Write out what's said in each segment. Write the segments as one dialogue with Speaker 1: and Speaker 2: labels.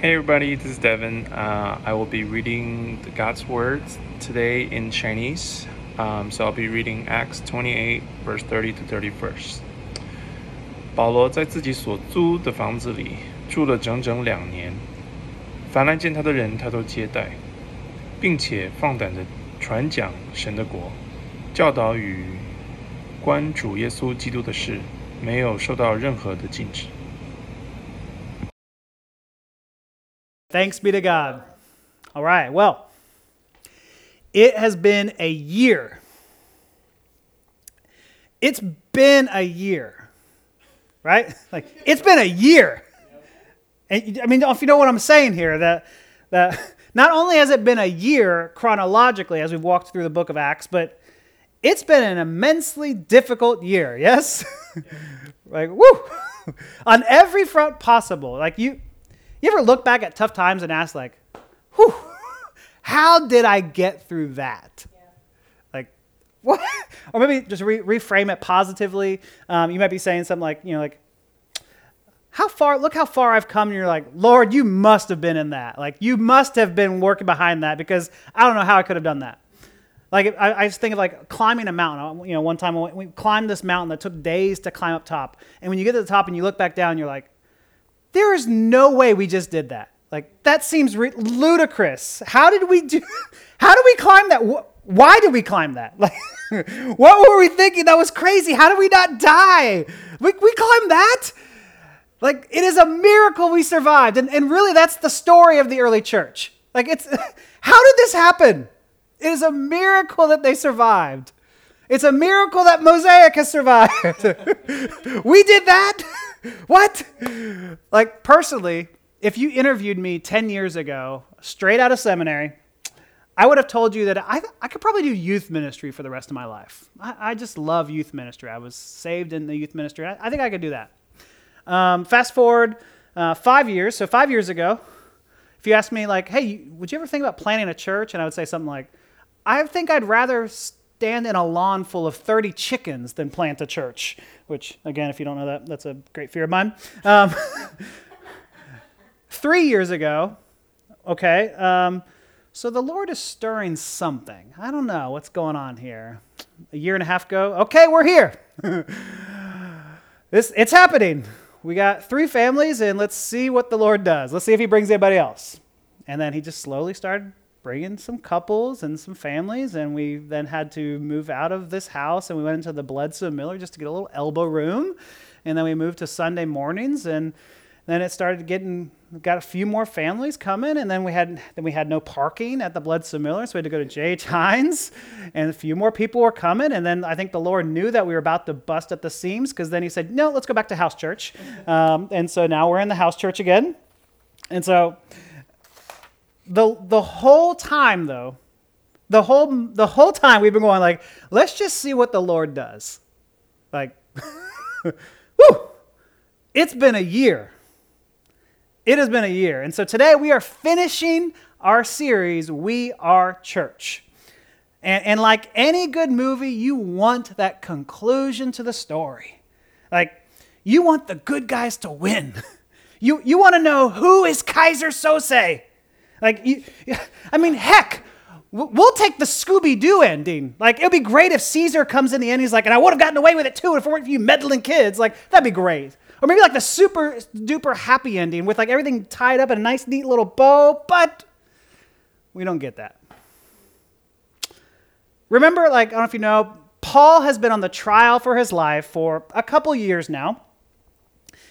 Speaker 1: Hey everybody, this is Devin. Uh, I will be reading the God's words today in Chinese. Um, so I'll be reading Acts 28, verse 30 to 31. 保罗在自己所租的房子里住了整整两年，凡来见他的人，他都接待，并且放胆的传讲神的国，教导与关主耶稣基督的事，没有受到任何的禁止。
Speaker 2: Thanks be to God. All right, well, it has been a year. It's been a year, right? Like, it's been a year. And I mean, if you know what I'm saying here, that, that not only has it been a year chronologically as we've walked through the book of Acts, but it's been an immensely difficult year, yes? like, woo! On every front possible. Like, you, you ever look back at tough times and ask, like, whew, how did I get through that? Yeah. Like, what? or maybe just re- reframe it positively. Um, you might be saying something like, you know, like, how far, look how far I've come. And you're like, Lord, you must have been in that. Like, you must have been working behind that because I don't know how I could have done that. Like, I, I just think of like climbing a mountain. You know, one time we climbed this mountain that took days to climb up top. And when you get to the top and you look back down, you're like, there is no way we just did that. Like that seems re- ludicrous. How did we do? How did we climb that? Why did we climb that? Like, what were we thinking? That was crazy. How did we not die? We, we climbed that? Like, it is a miracle we survived. And, and really, that's the story of the early church. Like, it's how did this happen? It is a miracle that they survived. It's a miracle that Mosaic has survived. we did that? What? Like, personally, if you interviewed me 10 years ago, straight out of seminary, I would have told you that I, I could probably do youth ministry for the rest of my life. I, I just love youth ministry. I was saved in the youth ministry. I, I think I could do that. Um, fast forward uh, five years. So, five years ago, if you asked me, like, hey, would you ever think about planting a church? And I would say something like, I think I'd rather stand in a lawn full of 30 chickens than plant a church, which, again, if you don't know that, that's a great fear of mine. Um, three years ago, okay, um, so the Lord is stirring something. I don't know what's going on here. A year and a half ago, okay, we're here. this, it's happening. We got three families, and let's see what the Lord does. Let's see if He brings anybody else. And then He just slowly started bring in some couples and some families, and we then had to move out of this house and we went into the Bledsoe Miller just to get a little elbow room. And then we moved to Sunday mornings, and then it started getting got a few more families coming, and then we had then we had no parking at the Bledsoe Miller, so we had to go to J. Hines, and a few more people were coming, and then I think the Lord knew that we were about to bust at the seams because then He said, "No, let's go back to house church," um, and so now we're in the house church again, and so the the whole time though, the whole the whole time we've been going like, let's just see what the Lord does. Like, whoo! It's been a year. It has been a year. And so today we are finishing our series, We Are Church. And, and like any good movie, you want that conclusion to the story. Like, you want the good guys to win. You, you want to know who is Keyser Söze? Like, you, I mean, heck, we'll take the Scooby Doo ending. Like, it'd be great if Caesar comes in the end. He's like, and I would have gotten away with it too if it weren't for you meddling kids. Like, that'd be great. Or maybe like the super duper happy ending with like everything tied up in a nice, neat little bow. But we don't get that. Remember, like, I don't know if you know, Paul has been on the trial for his life for a couple years now.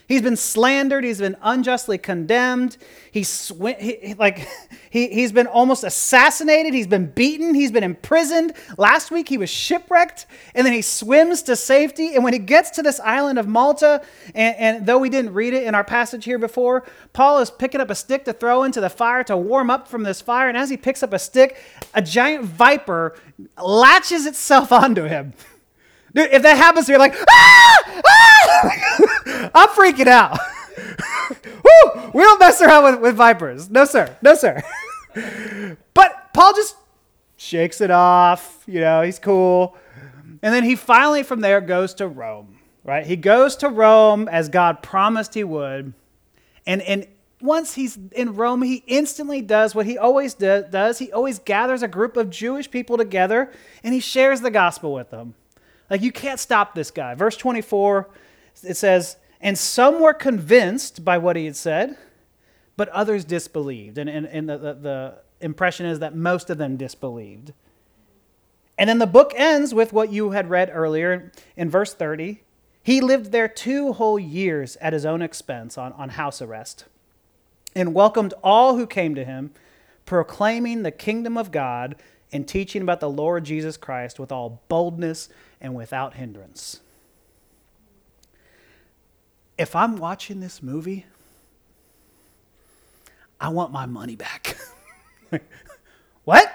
Speaker 2: He's been slandered. He's been unjustly condemned. He's sw- he, like he, he's been almost assassinated. He's been beaten. He's been imprisoned. Last week he was shipwrecked, and then he swims to safety. And when he gets to this island of Malta, and, and though we didn't read it in our passage here before, Paul is picking up a stick to throw into the fire to warm up from this fire. And as he picks up a stick, a giant viper latches itself onto him. Dude, if that happens, you're like, ah! ah! I'm freaking out. Woo! We don't mess around with, with vipers. No, sir. No, sir. but Paul just shakes it off. You know, he's cool. And then he finally, from there, goes to Rome, right? He goes to Rome as God promised he would. And, and once he's in Rome, he instantly does what he always do, does. He always gathers a group of Jewish people together and he shares the gospel with them. Like, you can't stop this guy. Verse 24, it says, And some were convinced by what he had said, but others disbelieved. And, and, and the, the, the impression is that most of them disbelieved. And then the book ends with what you had read earlier in verse 30. He lived there two whole years at his own expense on, on house arrest and welcomed all who came to him, proclaiming the kingdom of God and teaching about the Lord Jesus Christ with all boldness and without hindrance. If I'm watching this movie, I want my money back. what?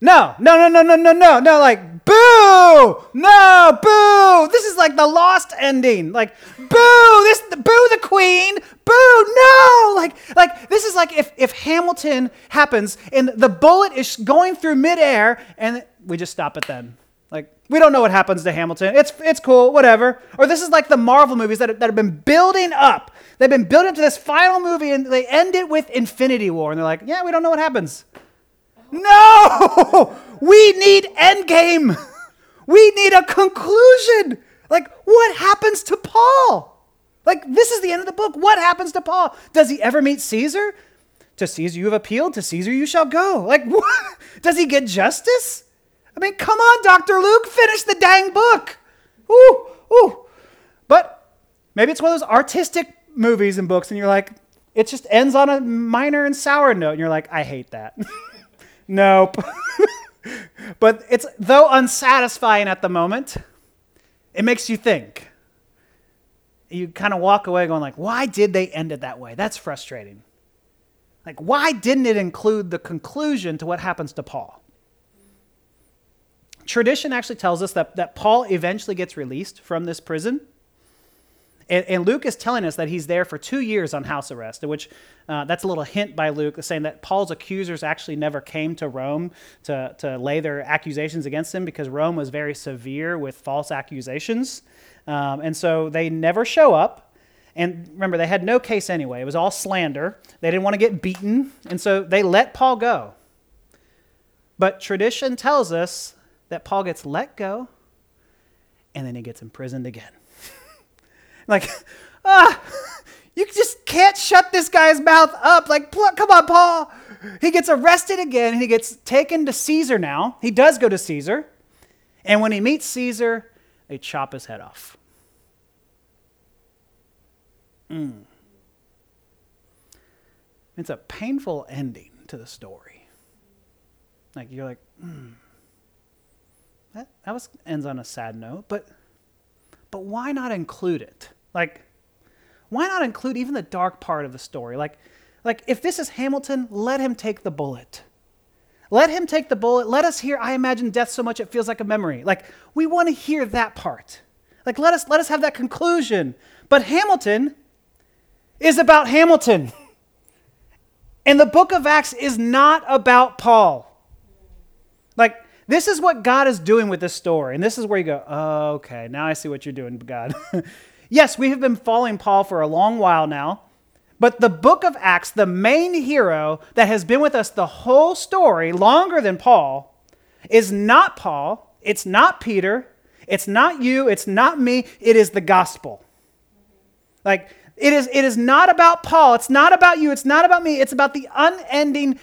Speaker 2: No, no, no, no, no, no, no, no, like, boo! No, boo! This is like the lost ending. Like, boo! This, boo the queen! Boo! No! Like, like this is like if, if Hamilton happens and the bullet is going through midair and we just stop it then. Like, we don't know what happens to Hamilton. It's, it's cool, whatever. Or this is like the Marvel movies that, that have been building up. They've been building up to this final movie and they end it with Infinity War. And they're like, yeah, we don't know what happens. No! We need endgame. We need a conclusion. Like, what happens to Paul? Like, this is the end of the book. What happens to Paul? Does he ever meet Caesar? To Caesar you have appealed, to Caesar you shall go. Like, what? Does he get justice? I mean, come on, Dr. Luke, finish the dang book. Ooh, ooh. But maybe it's one of those artistic movies and books, and you're like, it just ends on a minor and sour note, and you're like, I hate that. nope. but it's, though unsatisfying at the moment, it makes you think. You kind of walk away going like, why did they end it that way? That's frustrating. Like, why didn't it include the conclusion to what happens to Paul? Tradition actually tells us that, that Paul eventually gets released from this prison. And, and Luke is telling us that he's there for two years on house arrest, which uh, that's a little hint by Luke saying that Paul's accusers actually never came to Rome to, to lay their accusations against him because Rome was very severe with false accusations. Um, and so they never show up. And remember, they had no case anyway. It was all slander. They didn't want to get beaten. And so they let Paul go. But tradition tells us that Paul gets let go and then he gets imprisoned again. Like, ah, you just can't shut this guy's mouth up. Like, come on, Paul. He gets arrested again he gets taken to Caesar now. He does go to Caesar. And when he meets Caesar, they chop his head off. Mm. It's a painful ending to the story. Like, you're like, hmm that, that was ends on a sad note, but but why not include it? Like, why not include even the dark part of the story? Like, like if this is Hamilton, let him take the bullet. Let him take the bullet. Let us hear, I imagine death so much it feels like a memory. Like, we want to hear that part. Like, let us let us have that conclusion. But Hamilton is about Hamilton. And the book of Acts is not about Paul. Like, this is what God is doing with this story. And this is where you go, oh, okay, now I see what you're doing, God. yes, we have been following Paul for a long while now. But the book of Acts, the main hero that has been with us the whole story, longer than Paul, is not Paul. It's not Peter. It's not you. It's not me. It is the gospel. Like, it is, it is not about Paul. It's not about you. It's not about me. It's about the unending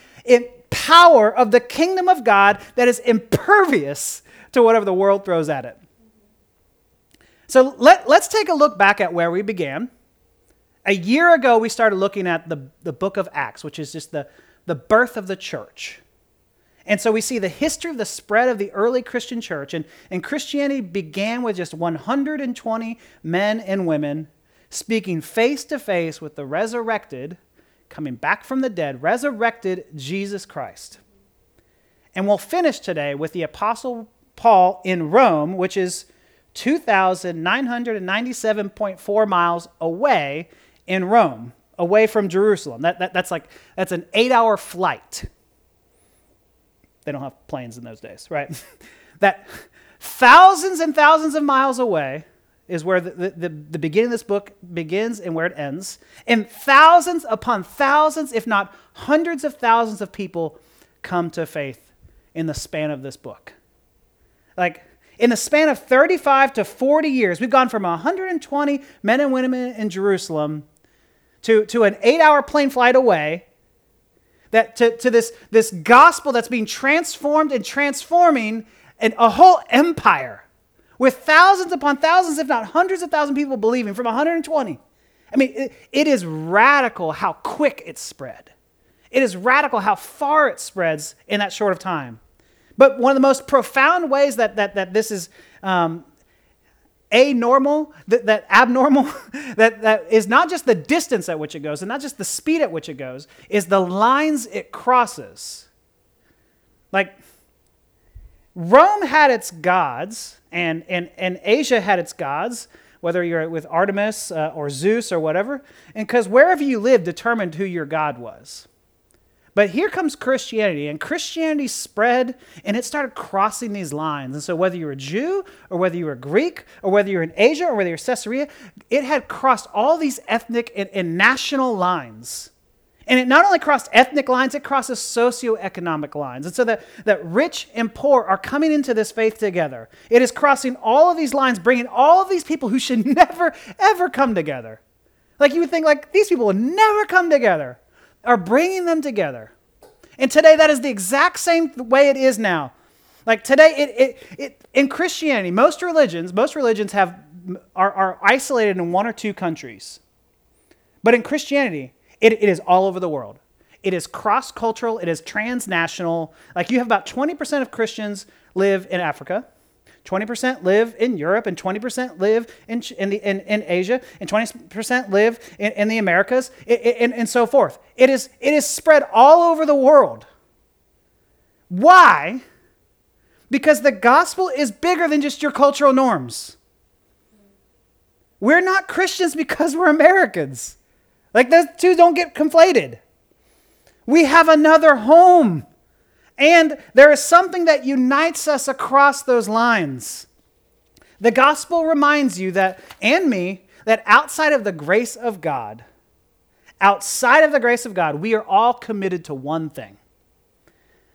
Speaker 2: power of the kingdom of God that is impervious to whatever the world throws at it. So let, let's take a look back at where we began. A year ago, we started looking at the, the book of Acts, which is just the, the birth of the church. And so we see the history of the spread of the early Christian church. And, and Christianity began with just 120 men and women speaking face to face with the resurrected coming back from the dead, resurrected Jesus Christ. And we'll finish today with the Apostle Paul in Rome, which is 2,997.4 miles away in Rome, away from Jerusalem. That, that, that's like, that's an eight hour flight. They don't have planes in those days, right? that thousands and thousands of miles away is where the, the, the beginning of this book begins and where it ends. And thousands upon thousands, if not hundreds of thousands of people come to faith in the span of this book. Like, in the span of 35 to 40 years, we've gone from 120 men and women in Jerusalem to, to an eight hour plane flight away, that to, to this, this gospel that's being transformed and transforming and a whole empire with thousands upon thousands, if not hundreds of thousands of people believing from 120. I mean, it, it is radical how quick it's spread. It is radical how far it spreads in that short of time. But one of the most profound ways that, that, that this is um, anormal, that, that abnormal, that, that is not just the distance at which it goes and not just the speed at which it goes, is the lines it crosses. Like, Rome had its gods, and, and, and Asia had its gods, whether you're with Artemis uh, or Zeus or whatever, and because wherever you lived determined who your god was. But here comes Christianity, and Christianity spread and it started crossing these lines. And so, whether you were a Jew or whether you were Greek or whether you're in Asia or whether you're Caesarea, it had crossed all these ethnic and, and national lines. And it not only crossed ethnic lines, it crosses socioeconomic lines. And so that, that rich and poor are coming into this faith together. It is crossing all of these lines, bringing all of these people who should never, ever come together. Like you would think, like, these people would never come together are bringing them together. And today, that is the exact same way it is now. Like today, it, it, it, in Christianity, most religions, most religions have, are, are isolated in one or two countries. But in Christianity, it, it is all over the world. It is cross cultural, it is transnational. Like you have about 20% of Christians live in Africa. 20% live in Europe, and 20% live in, in, the, in, in Asia, and 20% live in, in the Americas, and, and so forth. It is, it is spread all over the world. Why? Because the gospel is bigger than just your cultural norms. We're not Christians because we're Americans. Like those two don't get conflated. We have another home. And there is something that unites us across those lines. The gospel reminds you that, and me, that outside of the grace of God, outside of the grace of God, we are all committed to one thing.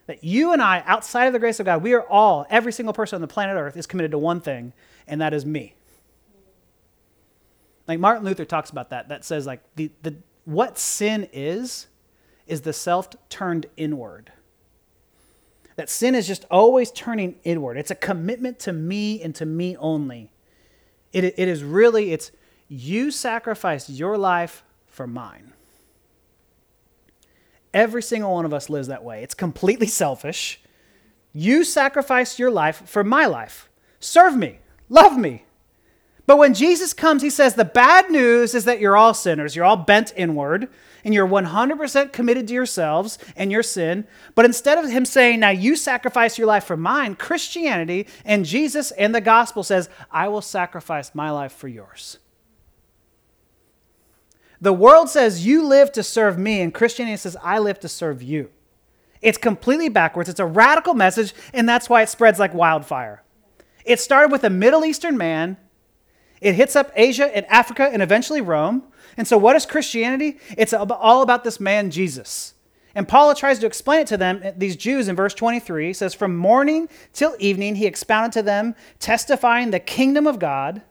Speaker 2: That you and I, outside of the grace of God, we are all, every single person on the planet Earth is committed to one thing, and that is me. Like Martin Luther talks about that, that says, like, the, the, what sin is, is the self turned inward that sin is just always turning inward. It's a commitment to me and to me only. It, it is really, it's you sacrificed your life for mine. Every single one of us lives that way. It's completely selfish. You sacrificed your life for my life. Serve me, love me. But when Jesus comes, he says the bad news is that you're all sinners. You're all bent inward and you're 100% committed to yourselves and your sin. But instead of him saying, Now you sacrifice your life for mine, Christianity and Jesus and the gospel says, I will sacrifice my life for yours. The world says, You live to serve me, and Christianity says, I live to serve you. It's completely backwards. It's a radical message, and that's why it spreads like wildfire. It started with a Middle Eastern man it hits up Asia and Africa and eventually Rome. And so, what is Christianity? It's all about this man, Jesus. And Paul tries to explain it to them, eh, these Jews, in verse 23. He says, From morning till evening, he expounded to them, testifying the kingdom of God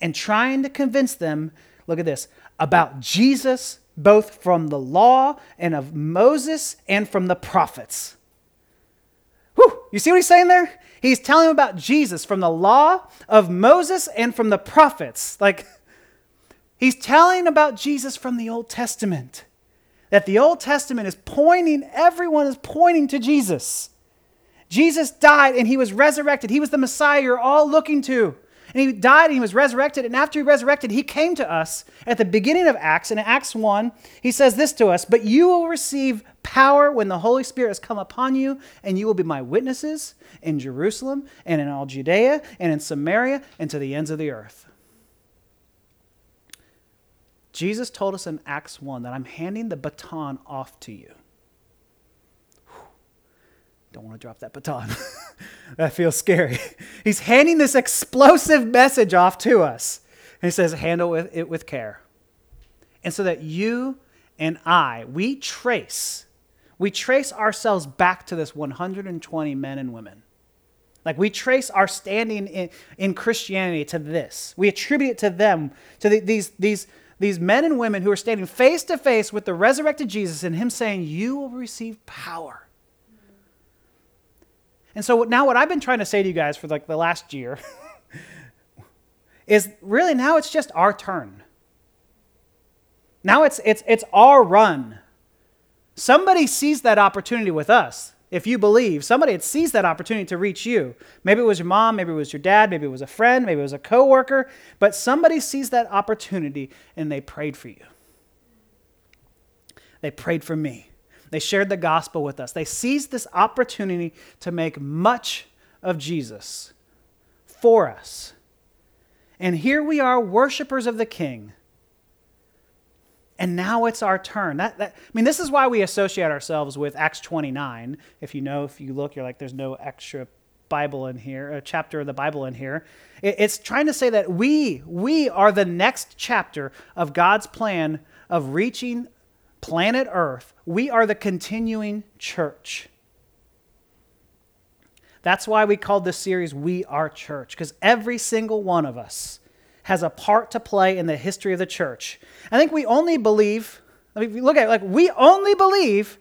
Speaker 2: and trying to convince them, look at this, about Jesus, both from the law and of Moses and from the prophets. Whew, you see what he's saying there? He's telling about Jesus from the law of Moses and from the prophets. Like, he's telling about Jesus from the Old Testament. That the Old Testament is pointing, everyone is pointing to Jesus. Jesus died and he was resurrected. He was the Messiah you're all looking to. And he died and he was resurrected. And after he resurrected, he came to us at the beginning of Acts. And in Acts 1, he says this to us But you will receive power when the Holy Spirit has come upon you, and you will be my witnesses in Jerusalem and in all Judea and in Samaria and to the ends of the earth. Jesus told us in Acts 1 that I'm handing the baton off to you. Don't want to drop that baton. that feels scary. He's handing this explosive message off to us. he says, handle it with care. And so that you and I, we trace, we trace ourselves back to this 120 men and women. Like we trace our standing in, in Christianity to this. We attribute it to them, to the, these, these, these men and women who are standing face to face with the resurrected Jesus and Him saying, You will receive power. And so now, what I've been trying to say to you guys for like the last year is really now it's just our turn. Now it's, it's, it's our run. Somebody sees that opportunity with us. If you believe, somebody had seized that opportunity to reach you. Maybe it was your mom, maybe it was your dad, maybe it was a friend, maybe it was a coworker, but somebody seized that opportunity and they prayed for you. They prayed for me. They shared the gospel with us. They seized this opportunity to make much of Jesus for us. And here we are, worshipers of the King and now it's our turn. That, that, I mean, this is why we associate ourselves with Acts 29. If you know, if you look, you're like, there's no extra Bible in here, a chapter of the Bible in here. It, it's trying to say that we, we are the next chapter of God's plan of reaching planet Earth. We are the continuing church. That's why we called this series We Are Church, because every single one of us has a part to play in the history of the church. I think we only believe, I mean, if you look at it, like we only believe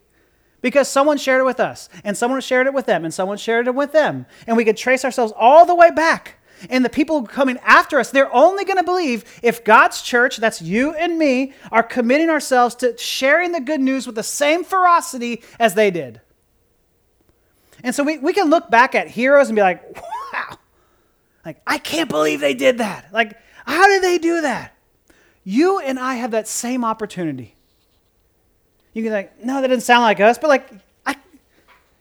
Speaker 2: because someone shared it with us, and someone shared it with them, and someone shared it with them. And we could trace ourselves all the way back. And the people coming after us, they're only going to believe if God's church, that's you and me, are committing ourselves to sharing the good news with the same ferocity as they did. And so we, we can look back at heroes and be like, wow, like, I can't believe they did that. Like, how did they do that? You and I have that same opportunity. You can like, no, that didn't sound like us, but like, I,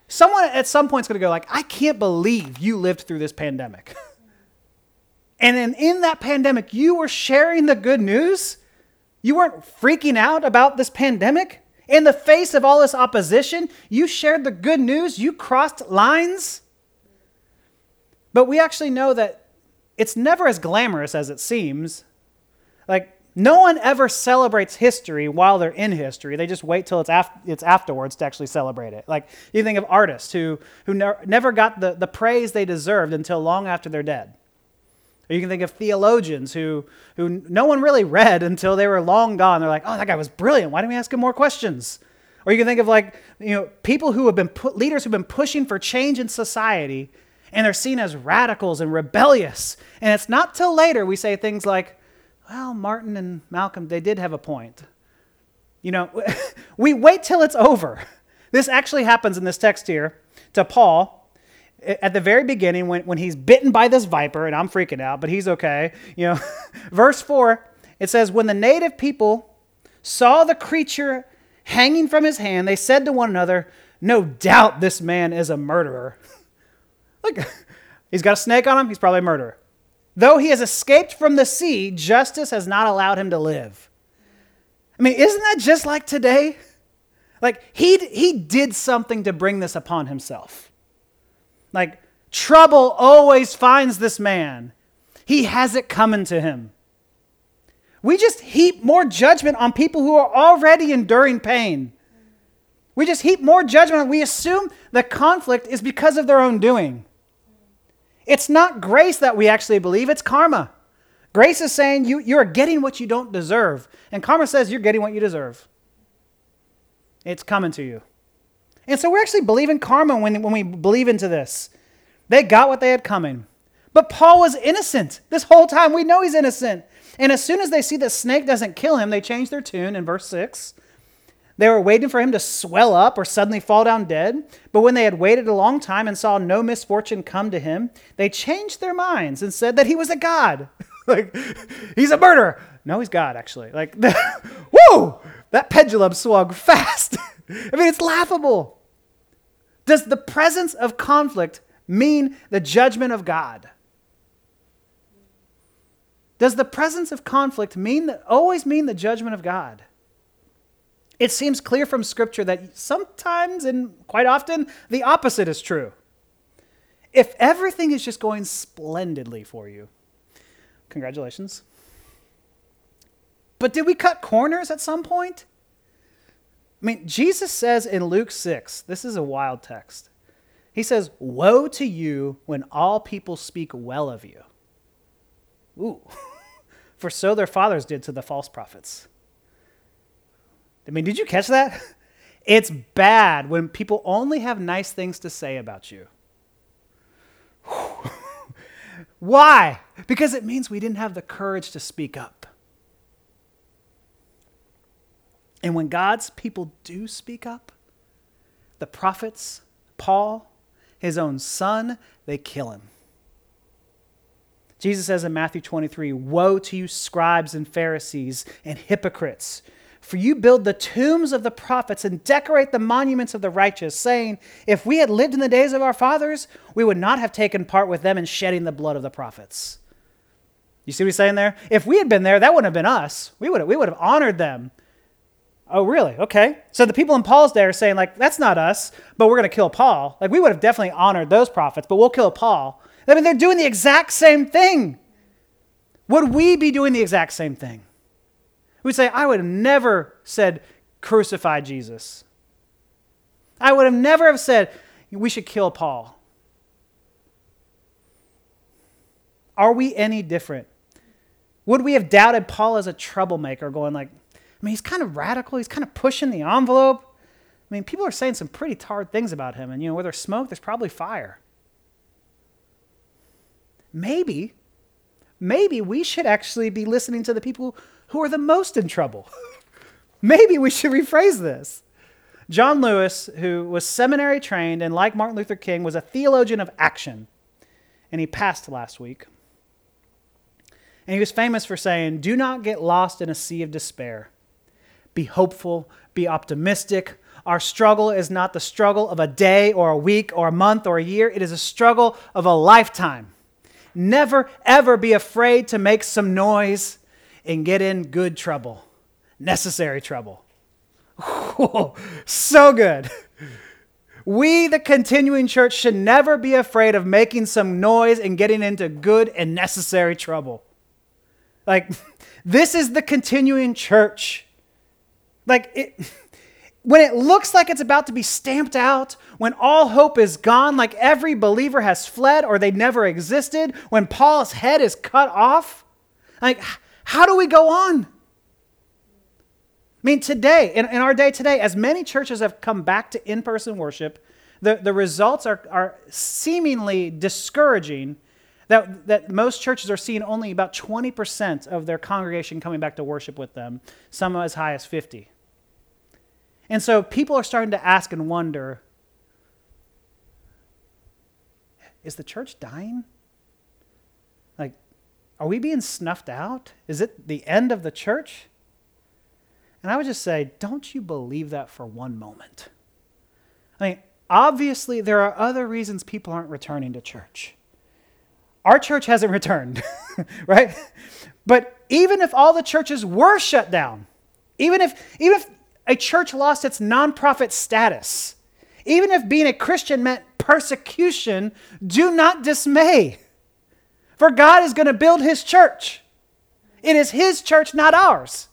Speaker 2: someone at some point is going to go like, I can't believe you lived through this pandemic. and then in that pandemic, you were sharing the good news. You weren't freaking out about this pandemic. In the face of all this opposition, you shared the good news. You crossed lines. But we actually know that it's never as glamorous as it seems. Like, no one ever celebrates history while they're in history. They just wait till it's, af- it's afterwards to actually celebrate it. Like, you think of artists who, who ne- never got the, the praise they deserved until long after they're dead. Or you can think of theologians who, who no one really read until they were long gone. They're like, oh, that guy was brilliant. Why didn't we ask him more questions? Or you can think of like, you know, people who have been, leaders who've been pushing for change in society and they're seen as radicals and rebellious. And it's not till later we say things like, well, Martin and Malcolm, they did have a point. You know, we wait till it's over. This actually happens in this text here to Paul at the very beginning when, when he's bitten by this viper, and I'm freaking out, but he's okay. You know, verse 4, it says, When the native people saw the creature hanging from his hand, they said to one another, No doubt this man is a murderer. Look, he's got a snake on him, he's probably a murderer. Though he has escaped from the sea, justice has not allowed him to live. I mean, isn't that just like today? Like, he, he did something to bring this upon himself. Like, trouble always finds this man, he has it coming to him. We just heap more judgment on people who are already enduring pain. We just heap more judgment. We assume the conflict is because of their own doing. It's not grace that we actually believe, it's karma. Grace is saying you, you are getting what you don't deserve. And karma says you're getting what you deserve. It's coming to you. And so we actually believe in karma when, when we believe into this. They got what they had coming. But Paul was innocent this whole time. We know he's innocent. And as soon as they see the snake doesn't kill him, they change their tune in verse 6. They were waiting for him to swell up or suddenly fall down dead. But when they had waited a long time and saw no misfortune come to him, they changed their minds and said that he was a god. like, he's a murderer. No, he's God, actually. Like, whoa, that pendulum swung fast. I mean, it's laughable. Does the presence of conflict mean the judgment of God? Does the presence of conflict mean that, always mean the judgment of God? It seems clear from Scripture that sometimes and quite often the opposite is true. If everything is just going splendidly for you, congratulations. But did we cut corners at some point? I mean, Jesus says in Luke 6, this is a wild text. He says, Woe to you when all people speak well of you. Ooh, for so their fathers did to the false prophets. I mean, did you catch that? It's bad when people only have nice things to say about you. Why? Because it means we didn't have the courage to speak up. And when God's people do speak up, the prophets, Paul, his own son, they kill him. Jesus says in Matthew 23 Woe to you, scribes and Pharisees and hypocrites! For you build the tombs of the prophets and decorate the monuments of the righteous, saying, If we had lived in the days of our fathers, we would not have taken part with them in shedding the blood of the prophets. You see what he's saying there? If we had been there, that wouldn't have been us. We would have, we would have honored them. Oh, really? Okay. So the people in Paul's day are saying, like, that's not us, but we're going to kill Paul. Like, we would have definitely honored those prophets, but we'll kill Paul. I mean, they're doing the exact same thing. Would we be doing the exact same thing? We'd say, I would have never said, crucify Jesus. I would have never have said, we should kill Paul. Are we any different? Would we have doubted Paul as a troublemaker, going like, I mean, he's kind of radical, he's kind of pushing the envelope. I mean, people are saying some pretty hard things about him, and you know, where there's smoke, there's probably fire. Maybe, maybe we should actually be listening to the people who are the most in trouble. Maybe we should rephrase this. John Lewis, who was seminary trained and, like Martin Luther King, was a theologian of action, and he passed last week. And he was famous for saying, Do not get lost in a sea of despair. Be hopeful, be optimistic. Our struggle is not the struggle of a day or a week or a month or a year, it is a struggle of a lifetime. Never, ever be afraid to make some noise and get in good trouble, necessary trouble. so good. We, the continuing church, should never be afraid of making some noise and getting into good and necessary trouble. Like, this is the continuing church. Like, it, when it looks like it's about to be stamped out, when all hope is gone, like every believer has fled or they never existed, when Paul's head is cut off, like, how do we go on? I mean, today, in, in our day today, as many churches have come back to in person worship, the, the results are, are seemingly discouraging that, that most churches are seeing only about 20% of their congregation coming back to worship with them, some as high as 50. And so people are starting to ask and wonder is the church dying? Like, are we being snuffed out? Is it the end of the church? And I would just say, don't you believe that for one moment. I mean, obviously, there are other reasons people aren't returning to church. Our church hasn't returned, right? But even if all the churches were shut down, even if, even if a church lost its nonprofit status, even if being a Christian meant persecution, do not dismay. For God is going to build his church. It is his church, not ours.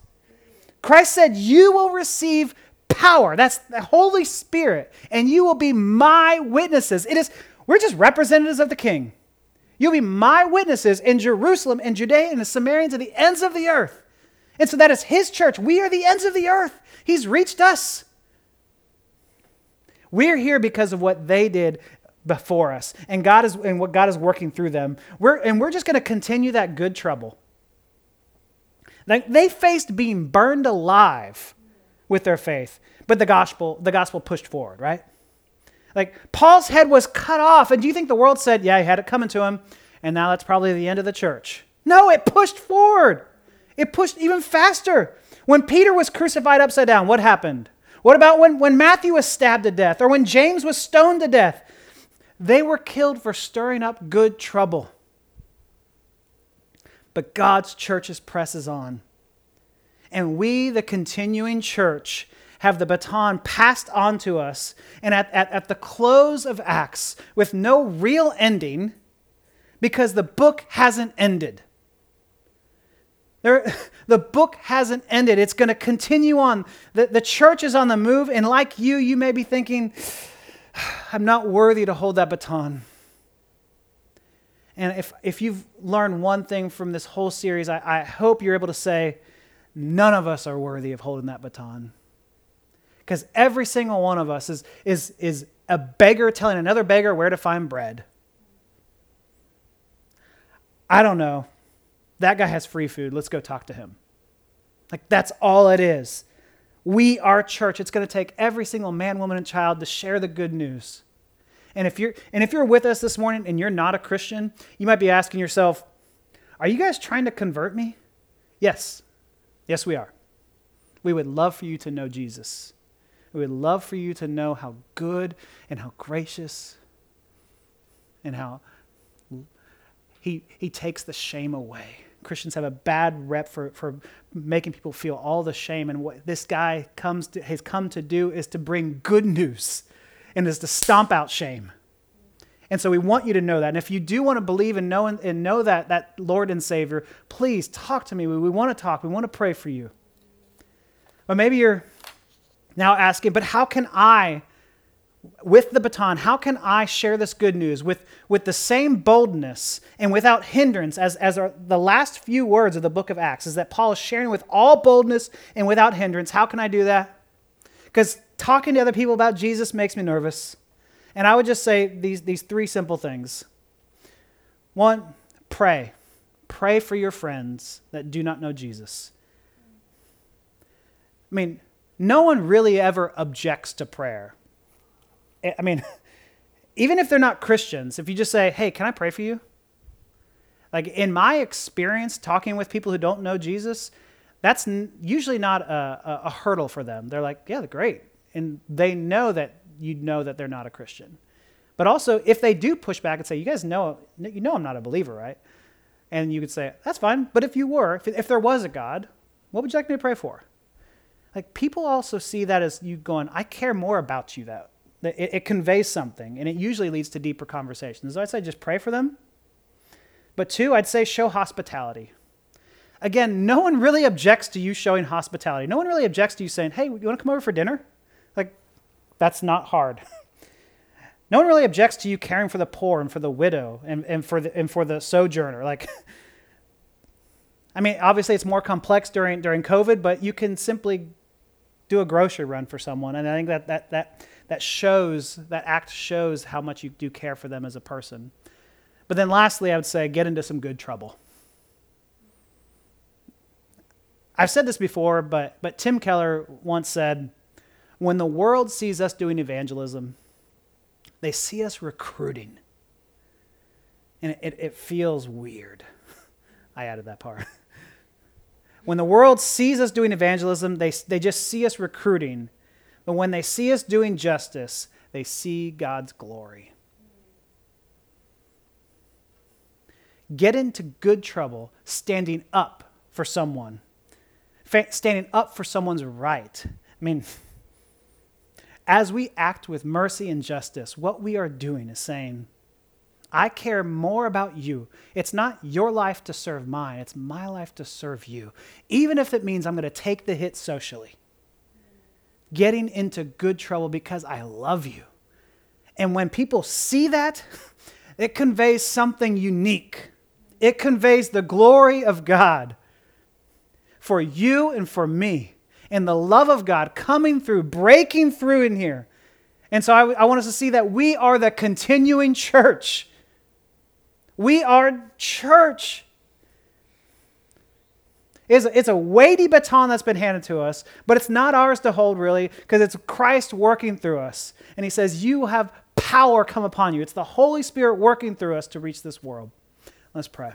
Speaker 2: Christ said, You will receive power. That's the Holy Spirit, and you will be my witnesses. It is, we're just representatives of the King. You'll be my witnesses in Jerusalem and Judea and the Samaria to the ends of the earth. And so that is his church. We are the ends of the earth. He's reached us. We're here because of what they did before us and God is and what God is working through them. We're and we're just going to continue that good trouble. Like they faced being burned alive with their faith, but the gospel the gospel pushed forward, right? Like Paul's head was cut off, and do you think the world said, "Yeah, he had it coming to him," and now that's probably the end of the church? No, it pushed forward. It pushed even faster. When Peter was crucified upside down, what happened? What about when, when Matthew was stabbed to death or when James was stoned to death? They were killed for stirring up good trouble. But God's church presses on. And we, the continuing church, have the baton passed on to us. And at, at, at the close of Acts, with no real ending, because the book hasn't ended, There, the book hasn't ended. It's going to continue on. The, the church is on the move, and like you, you may be thinking, I'm not worthy to hold that baton. And if, if you've learned one thing from this whole series, I, I hope you're able to say, none of us are worthy of holding that baton. Because every single one of us is, is, is a beggar telling another beggar where to find bread. I don't know. That guy has free food. Let's go talk to him. Like, that's all it is. We are church. It's going to take every single man, woman, and child to share the good news. And if you're and if you're with us this morning and you're not a Christian, you might be asking yourself, are you guys trying to convert me? Yes. Yes, we are. We would love for you to know Jesus. We would love for you to know how good and how gracious and how he, he takes the shame away. Christians have a bad rep for, for making people feel all the shame. And what this guy comes to, has come to do is to bring good news and is to stomp out shame. And so we want you to know that. And if you do want to believe and know, and know that, that Lord and Savior, please talk to me. We, we want to talk. We want to pray for you. But maybe you're now asking, but how can I, with the baton, how can I share this good news with, with the same boldness and without hindrance as, as the last few words of the book of Acts is that Paul is sharing with all boldness and without hindrance. How can I do that? Because talking to other people about Jesus makes me nervous. And I would just say these, these three simple things. One, pray. Pray for your friends that do not know Jesus. I mean, no one really ever objects to prayer. I mean, even if they're not Christians, if you just say, hey, can I pray for you? Like in my experience talking with people who don't know Jesus, that's usually not a, a, hurdle for them. They're like, yeah, great. And they know that you know that they're not a Christian. But also, if they do push back and say, you guys know, you know I'm not a believer, right? And you could say, that's fine. But if you were, if, if there was a God, what would you like me to pray for? Like people also see that as you going, I care more about you that. It, it conveys something, and it usually leads to deeper conversations. So I'd say just pray for them. But two, I'd say show hospitality. Again, no one really objects to you showing hospitality. No one really objects to you saying, hey, you want to come over for dinner? Like, that's not hard. no one really objects to you caring for the poor and for the widow and, and, for, the, and for the sojourner. Like, I mean, obviously it's more complex during, during COVID, but you can simply do a grocery run for someone. And I think that, that, that, that shows, that act shows how much you do care for them as a person. But then lastly, I would say get into some good trouble. I've said this before, but, but Tim Keller once said, when the world sees us doing evangelism, they see us recruiting. And it, it feels weird. I added that part. when the world sees us doing evangelism, they, they just see us recruiting. But when they see us doing justice, they see God's glory. Get into good trouble standing up for someone standing up for someone's right. I mean, as we act with mercy and justice, what we are doing is saying, I care more about you. It's not your life to serve mine, it's my life to serve you, even if it means I'm going to take the hit socially. Getting into good trouble because I love you. And when people see that, it conveys something unique. It conveys the glory of God for you and for me. And the love of God coming through, breaking through in here. And so I, I want us to see that we are the continuing church. We are church. It's a, it's a weighty baton that's been handed to us, but it's not ours to hold really because it's Christ working through us. And he says, You have power come upon you. It's the Holy Spirit working through us to reach this world. Let's pray.